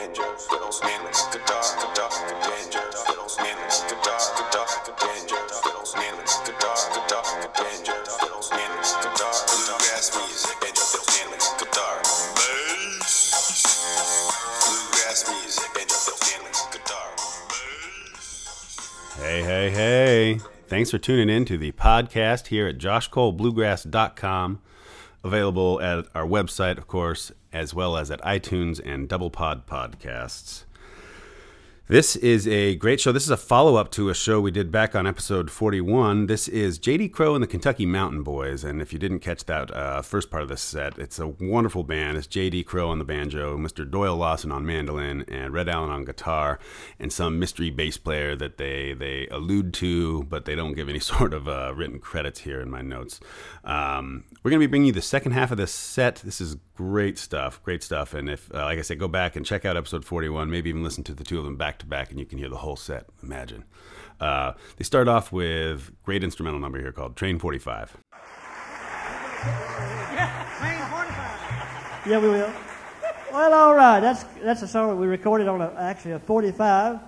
banjo, fiddles, mandolins, guitar, guitar, banjo, fiddles, mandolins, guitar, guitar, banjo, fiddles, mandolins, guitar, guitar, banjo, fiddles, mandolins, guitar, bluegrass music. Hey, hey, hey. Thanks for tuning in to the podcast here at joshcolebluegrass.com. Available at our website, of course, as well as at iTunes and Double Pod Podcasts. This is a great show. This is a follow up to a show we did back on episode 41. This is JD Crowe and the Kentucky Mountain Boys. And if you didn't catch that uh, first part of this set, it's a wonderful band. It's JD Crowe on the banjo, Mr. Doyle Lawson on mandolin, and Red Allen on guitar, and some mystery bass player that they, they allude to, but they don't give any sort of uh, written credits here in my notes. Um, we're going to be bringing you the second half of this set. This is great stuff, great stuff. And if, uh, like I said, go back and check out episode 41, maybe even listen to the two of them back to back, and you can hear the whole set. Imagine. Uh, they start off with great instrumental number here called Train 45. Yeah, Train 45. Yeah, we will. Well, all right. That's that's a song that we recorded on a, actually a 45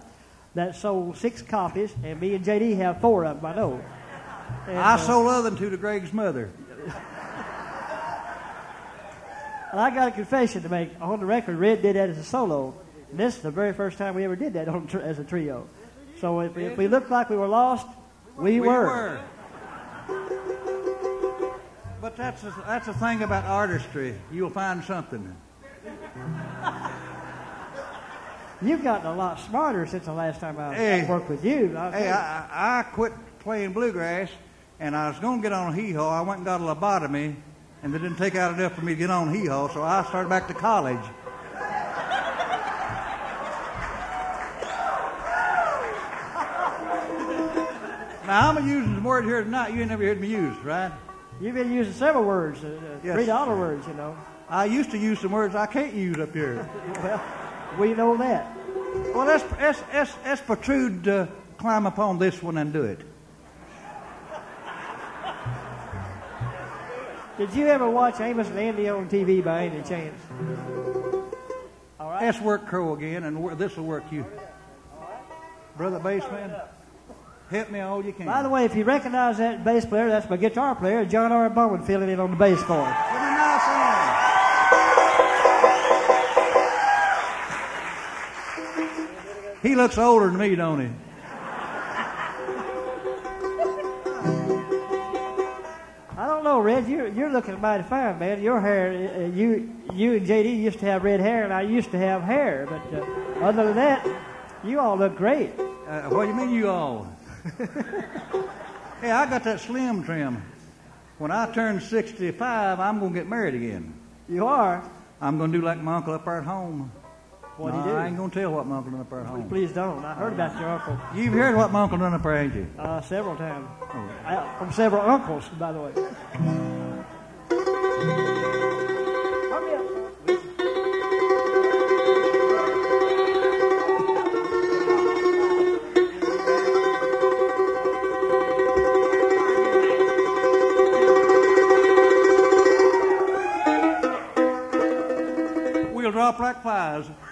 that sold six copies, and me and JD have four of them. I know. And, I uh, sold other two to Greg's mother. And I got a confession to make. On the record, Red did that as a solo. This is the very first time we ever did that on, as a trio. So if, if we looked like we were lost, we, We were. But that's a, that's the thing about artistry. You'll find something. You've gotten a lot smarter since the last time I Hey. worked with you. I'll Hey. I, I I quit playing bluegrass, and I was going to get on a hee-haw. I went and got a lobotomy, and they didn't take out enough for me to get on hee-haw, so I started back to college. Now, I'm using some words here tonight you ain't never heard me use, right? You've been using several words, uh, uh, Yes. three dollar words, you know. I used to use some words I can't use up here. Well, we know that. Well, let's, let's, let's, let's protrude, uh, climb upon this one and do it. Did you ever watch Amos and Andy on TV by any chance? All right. Let's work Crow again, and this will work you. Brother Bassman, help me all you can. By the way, if you recognize that bass player, that's my guitar player, John R. Bowen, filling in on the bass for us. A nice hand. He looks older than me, don't he? I don't know, Red. You're you're looking mighty fine, man. Your hair, uh, you you and JD used to have red hair, and I used to have hair. But uh, other than that, you all look great. Uh, what do you mean, you all? Hey, I got that slim trim. When I turn 65, I'm going to get married again. You are. I'm going to do like my uncle up there at home. What No, you do? I ain't going to tell what my uncle done up there at home. Please don't. I heard about your uncle You've heard what my uncle done up there, ain't you? uh, several times. Uh, from several uncles, by the way. We'll drop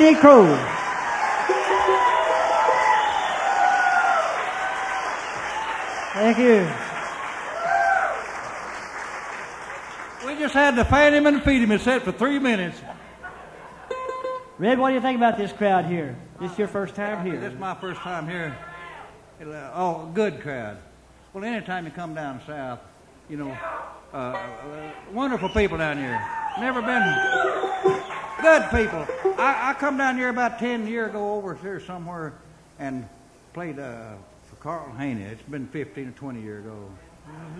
like flies. Mr. J.D. Crowe. Thank you. We just had to fan him and feed him and sit for three minutes. Red, what do you think about this crowd here? This your first time here? This is my first time here. Oh, good crowd. Well, anytime you come down south, you know, uh, uh, wonderful people down here. Never been good people. I, I come down here about ten years ago over here somewhere and played uh, for Carl Haney. It's been fifteen or twenty years ago.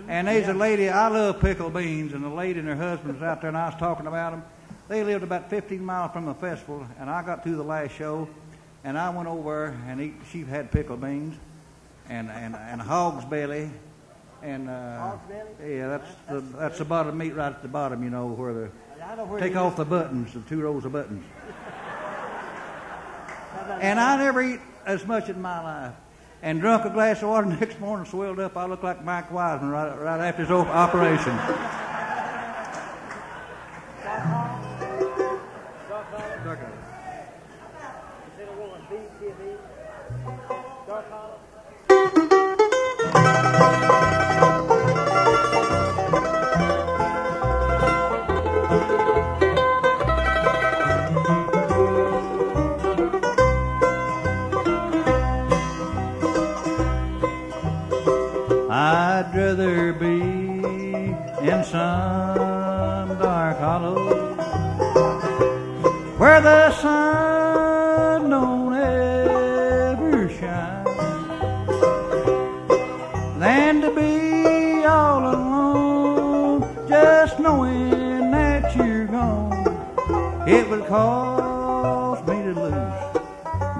And there's a lady, I love pickle beans, and the lady and her husband was out there, and I was talking about them. They lived about 15 miles from the festival, and I got through the last show, and I went over and eat, she had pickle beans and, and, and hog's belly. And, uh, Hog's belly? Yeah, that's the, that's the bottom meat right at the bottom, you know, where the, I know where take off the buttons, the two rows of buttons. And I never eat as much in my life. And drunk a glass of water next morning, swelled up. I look like Mac Wiseman right, right after his operation.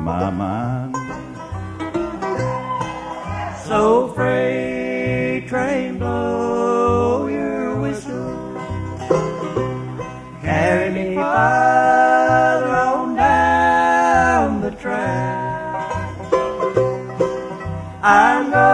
My mind. So freight train blow your whistle, carry me farther on down the track. I'm going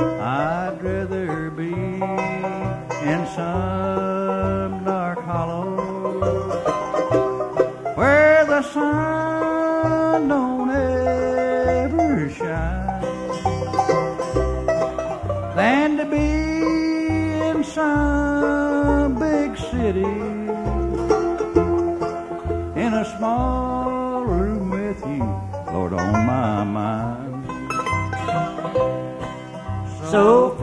I'd rather be in some dark hollow where the sun don't So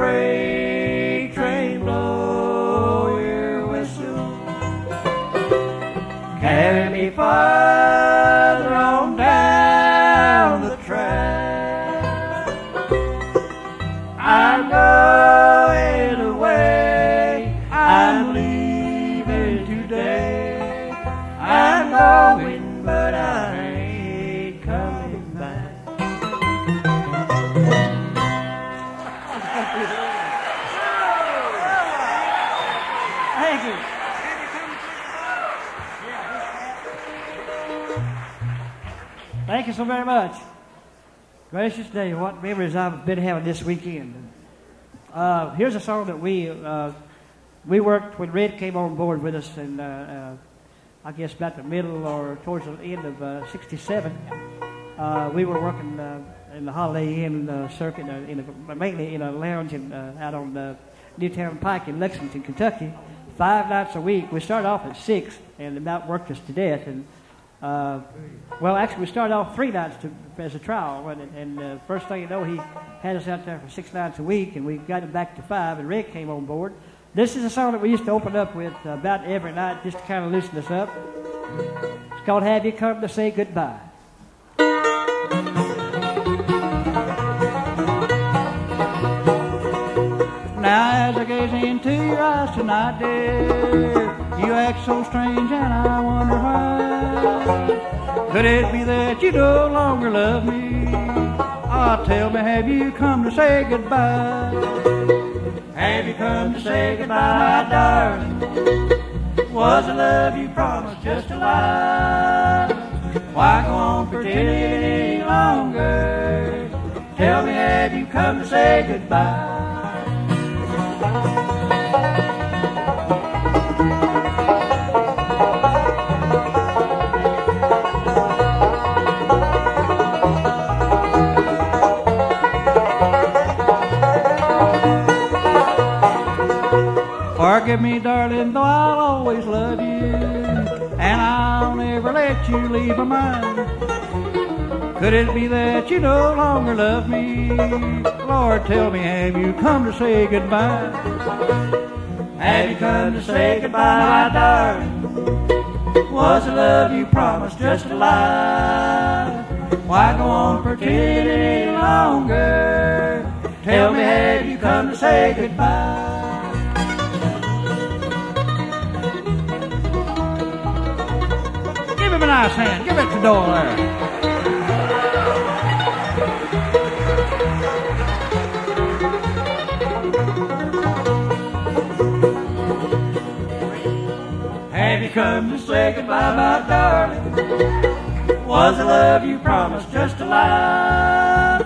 very much. Gracious day, what memories I've been having this weekend. Uh, here's a song that we uh, we worked when Red came on board with us, and uh, uh, I guess about the middle or towards the end of uh, '67. Uh, we were working uh, in the Holiday Inn uh, circuit, uh, in a, mainly in a lounge in, uh, out on uh, Newtown Pike in Lexington, Kentucky, five nights a week. We started off at six, and about worked us to death. And uh, well, actually, we started off three nights to, as a trial, wasn't and uh, first thing you know, he had us out there for six nights a week, and we got it back to five. And Rick came on board. This is a song that we used to open up with uh, about every night, just to kind of loosen us up. It's called "Have You Come to Say Goodbye." Now as I gaze into your eyes tonight, dear, you act so strange and I wonder why. Could it be that you no longer love me? Ah, tell me, have you come to say goodbye? Have you come to say goodbye, my darling? Was the love you promised just a lie? Why go on pretending any longer? Tell me, have you come to say goodbye? You leave my mind. Could it be that you no longer love me? Lord, tell me, have you come to say goodbye? Have you come to say goodbye, my darling? Was the love you promised just a lie? Why go on pretending any longer? Tell me, have you come to say goodbye? Nice hand. Give it to Doyle there. Have you come to say goodbye, my darling? Was the love you promised just a lie?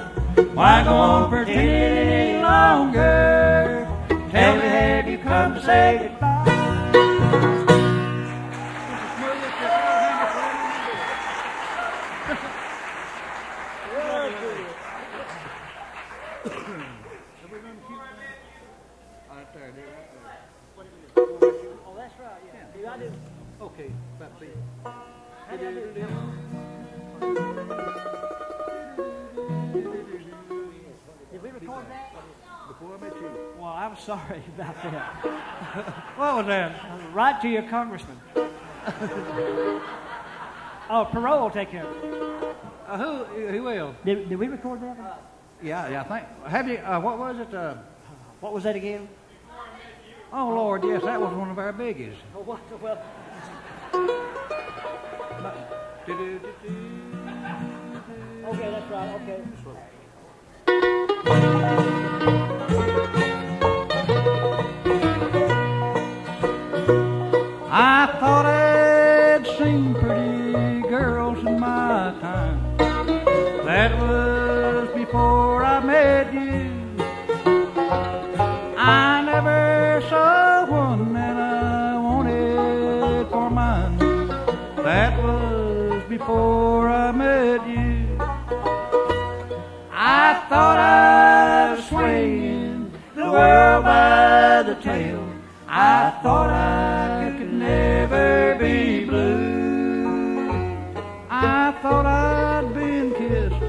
Why go on pretending any longer? Tell me, have you come to say goodbye? Oh, that's right, yeah. I do. Okay, about three. Did we record that? Before I met you. Well, I'm sorry about that. What was that? Right to your congressman. oh, parole will take care of it. Uh, who? Who will? Did, did we record that? one? Yeah, yeah. I think. Have you? Uh, what was it? Uh, What was that again? Oh Lord, yes, that was one of our biggies. Oh, what? Well, okay, that's right. Okay. I thought I'd seen tail. I thought I could never be blue. I thought I'd been kissed,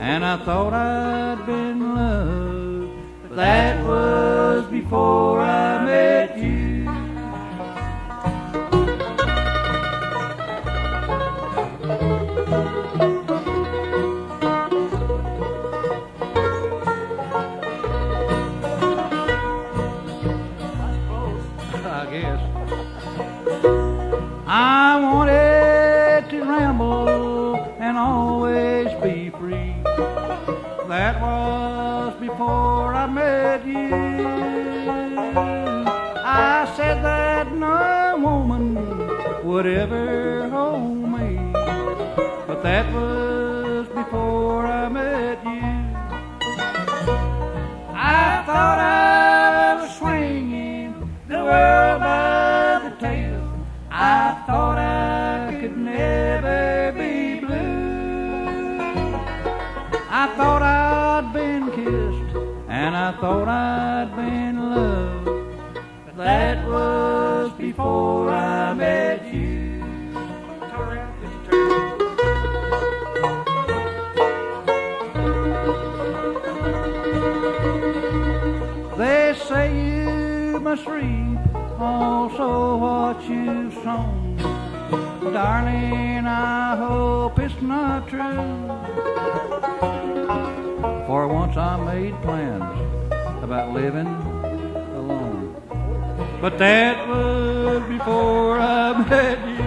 and I thought I'd and I thought I'd been loved. But that was before I met you. They say you must reap also what you've sown. Darling, I hope it's not true. For once I made plans about living alone. But that was before I met you.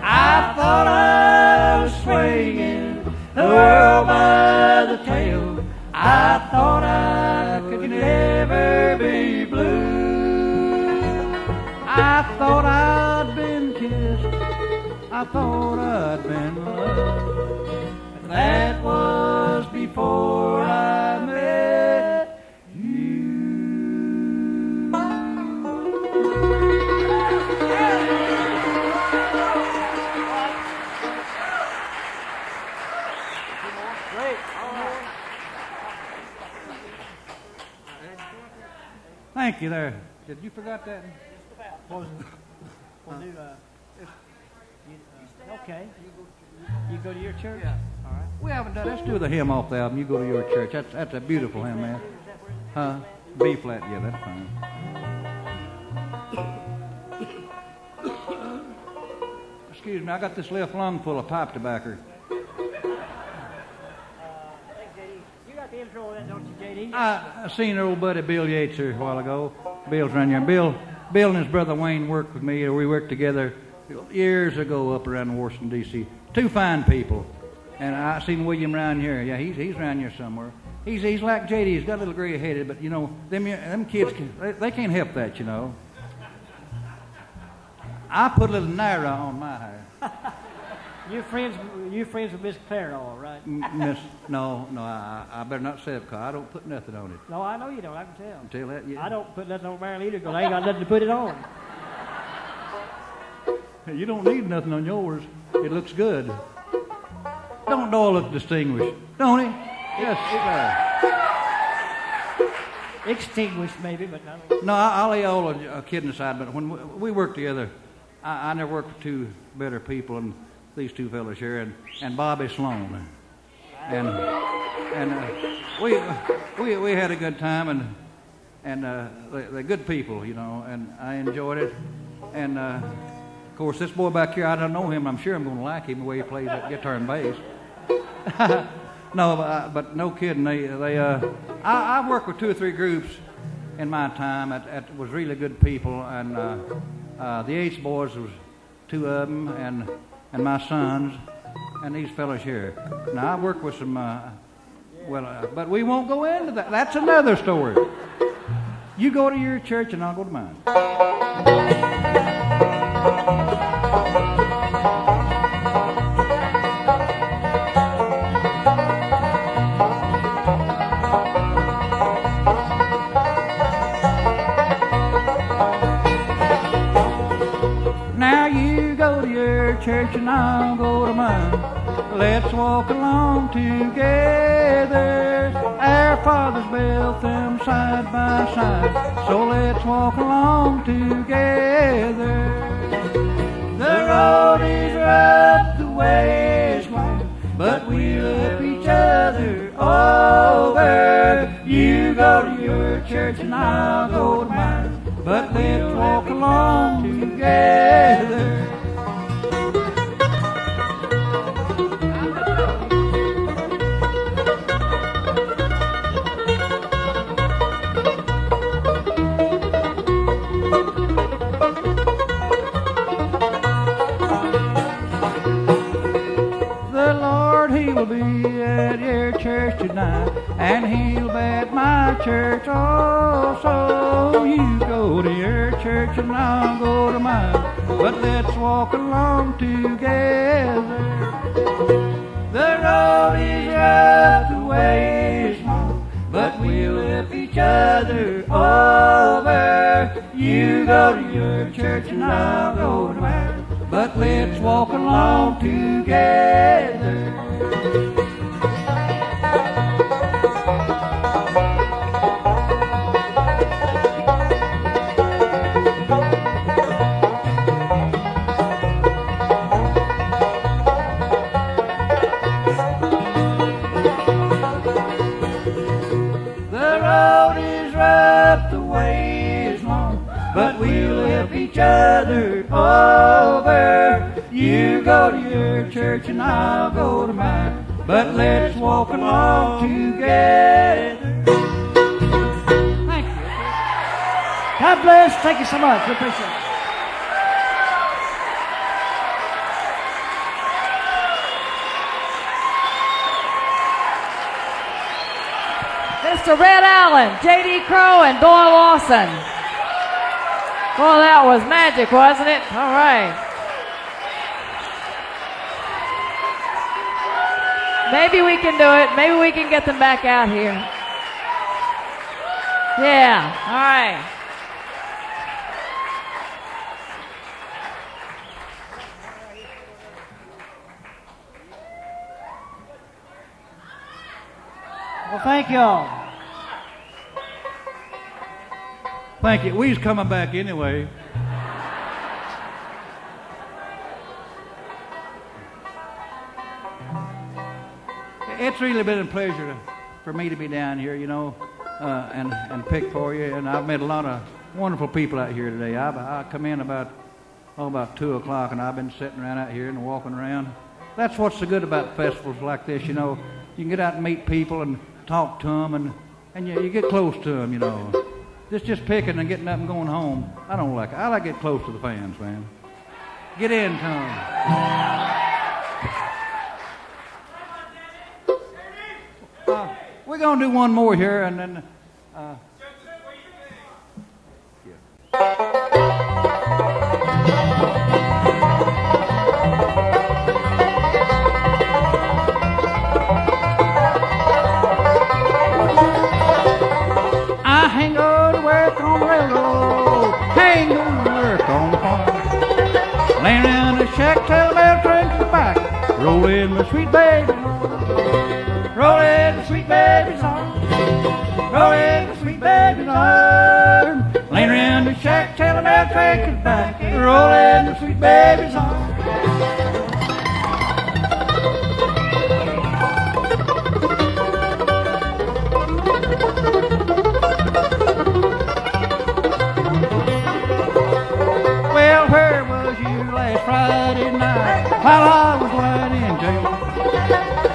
I thought I was swinging the world by the tail. I thought I could never be blue. I thought I'd been kissed. I thought I'd been loved. That was before Thank you there. Did you forgot that? What was it? We'll do, uh, you, uh, okay. You go to your church? Yeah. All right. We haven't done. Let's do the hymn off the album. You go to your church. That's that's a beautiful hymn, man. Huh? B flat. Yeah, that's fine. Excuse me. I got this left lung full of pipe tobacco. Thanks, JD. You got the intro of that, don't I, I seen old buddy Bill Yates here a while ago. Bill's around here. Bill, Bill and his brother Wayne worked with me. We worked together years ago up around Washington D.C. Two fine people, and I seen William around here. Yeah, he's he's around here somewhere. He's he's like JD. He's got a little gray headed, but you know them them kids can, they, they can't help that. You know. I put a little naira on my hair. You friends? You friends with Miss Clairol, all right? Miss, no, no, I, I better not say it because I don't put nothing on it. No, I know you don't. I can tell. Tell that, yeah. I don't put nothing on mine either because I ain't got nothing to put it on. You don't need nothing on yours. It looks good. Don't Doyle look distinguished, don't he? Yes, sir. Extinguished, maybe, but don't. No, I, I'll lay all a, uh, kidding aside, but when we, we worked together, I, I never worked with two better people than these two fellas here, and, and Bobby Sloan. And and uh, we, we we had a good time, and and uh, they, they're good people, you know, and I enjoyed it. And uh, of course, this boy back here, I don't know him. I'm sure I'm going to like him the way he plays that guitar and bass. no, but, uh, but no kidding. They, they, uh, I, I worked with two or three groups in my time that, that was really good people, and uh, uh, the H boys was two of them, and and my sons, and these fellows here. Now I work with some. Uh, well, uh, but we won't go into that. That's another story. You go to your church, and I'll go to mine. Let's walk along together. Our fathers built them side by side. So let's walk along together. The road is rough, the way is long, but we love each other over. You go to your church and I'll go to mine. But let's but let's walk along together. The road is rough, the way is long, but we'll lift each other over. You go to your church, and I'll go to mine, but let's walk along together. Thank you so much. We appreciate it. Mr. Red Allen, J.D. Crowe, and Doyle Lawson. Well, that was magic, wasn't it? All right. Maybe we can do it. Maybe we can get them back out here. Yeah, all right. Well, thank y'all. Thank you. We's coming back anyway. It's really been a pleasure for me to be down here, you know, uh, and and pick for you. And I've met a lot of wonderful people out here today. I, I come in about oh about two o'clock, and I've been sitting around out here and walking around. That's what's so good about festivals like this, you know. You can get out and meet people and talk to them, and and you, you get close to them, you know. Just just picking and getting up and going home. I don't like it. I like to get close to the fans, man. Get in, Tom. Uh, we're gonna do one more here, and then. Uh, shack till the bell rings the back, roll in my sweet baby, roll in my sweet baby's arm, roll in my sweet baby's arm. Laying in the shack till the bell rings the back, roll in while I was lying in jail?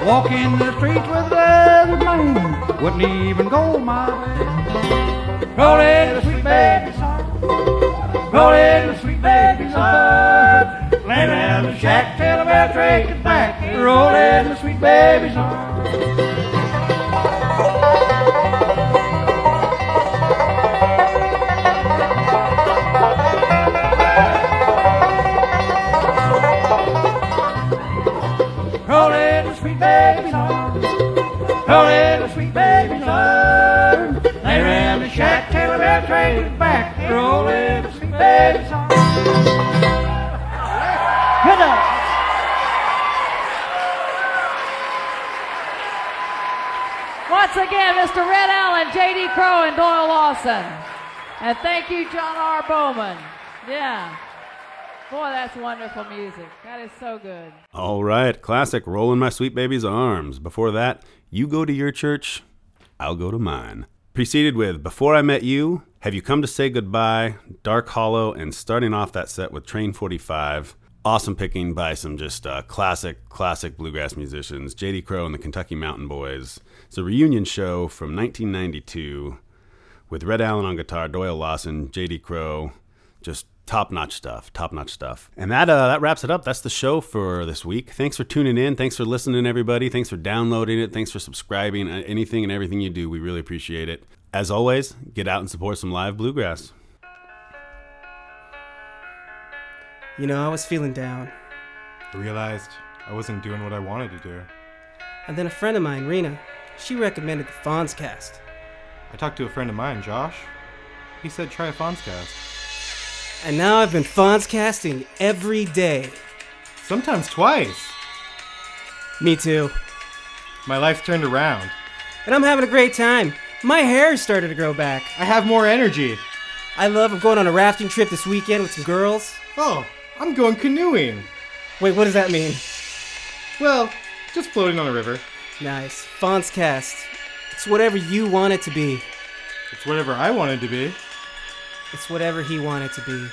Walking the streets with other man, wouldn't even go my way. Rolling the sweet baby's heart, rolling the sweet baby's heart. Laying down the shack till the bell take back, rolling the again, Mr. Red Allen, J.D. Crowe, and Doyle Lawson. And thank you, John R. Bowman. Yeah. Boy, that's wonderful music. That is so good. All right, classic Rolling My Sweet Baby's Arms. Before that, You Go to Your Church, I'll Go to Mine. Preceded with Before I Met You, Have You Come to Say Goodbye, Dark Hollow, and starting off that set with Train 45. Awesome picking by some just uh, classic, classic bluegrass musicians, J.D. Crowe and the Kentucky Mountain Boys. It's a reunion show from 1992 with Red Allen on guitar, Doyle Lawson, J.D. Crowe, just top notch stuff, top notch stuff. And that uh, that wraps it up. That's the show for this week. Thanks for tuning in. Thanks for listening, everybody. Thanks for downloading it. Thanks for subscribing. Uh, Anything and everything you do, we really appreciate it. As always, get out and support some live bluegrass. You know, I was feeling down. I realized I wasn't doing what I wanted to do. And then a friend of mine, Rena, she recommended the Fonz cast. I talked to a friend of mine, Josh. He said try a Fonzcast. And now I've been Fonz casting every day. Sometimes twice. Me too. My life's turned around. And I'm having a great time. My hair started to grow back. I have more energy. I love I'm going on a rafting trip this weekend with some girls. Oh, I'm going canoeing. Wait, what does that mean? Well, just floating on a river. Nice. Fonz cast. It's whatever you want it to be. It's whatever I wanted to be. It's whatever he wanted to be.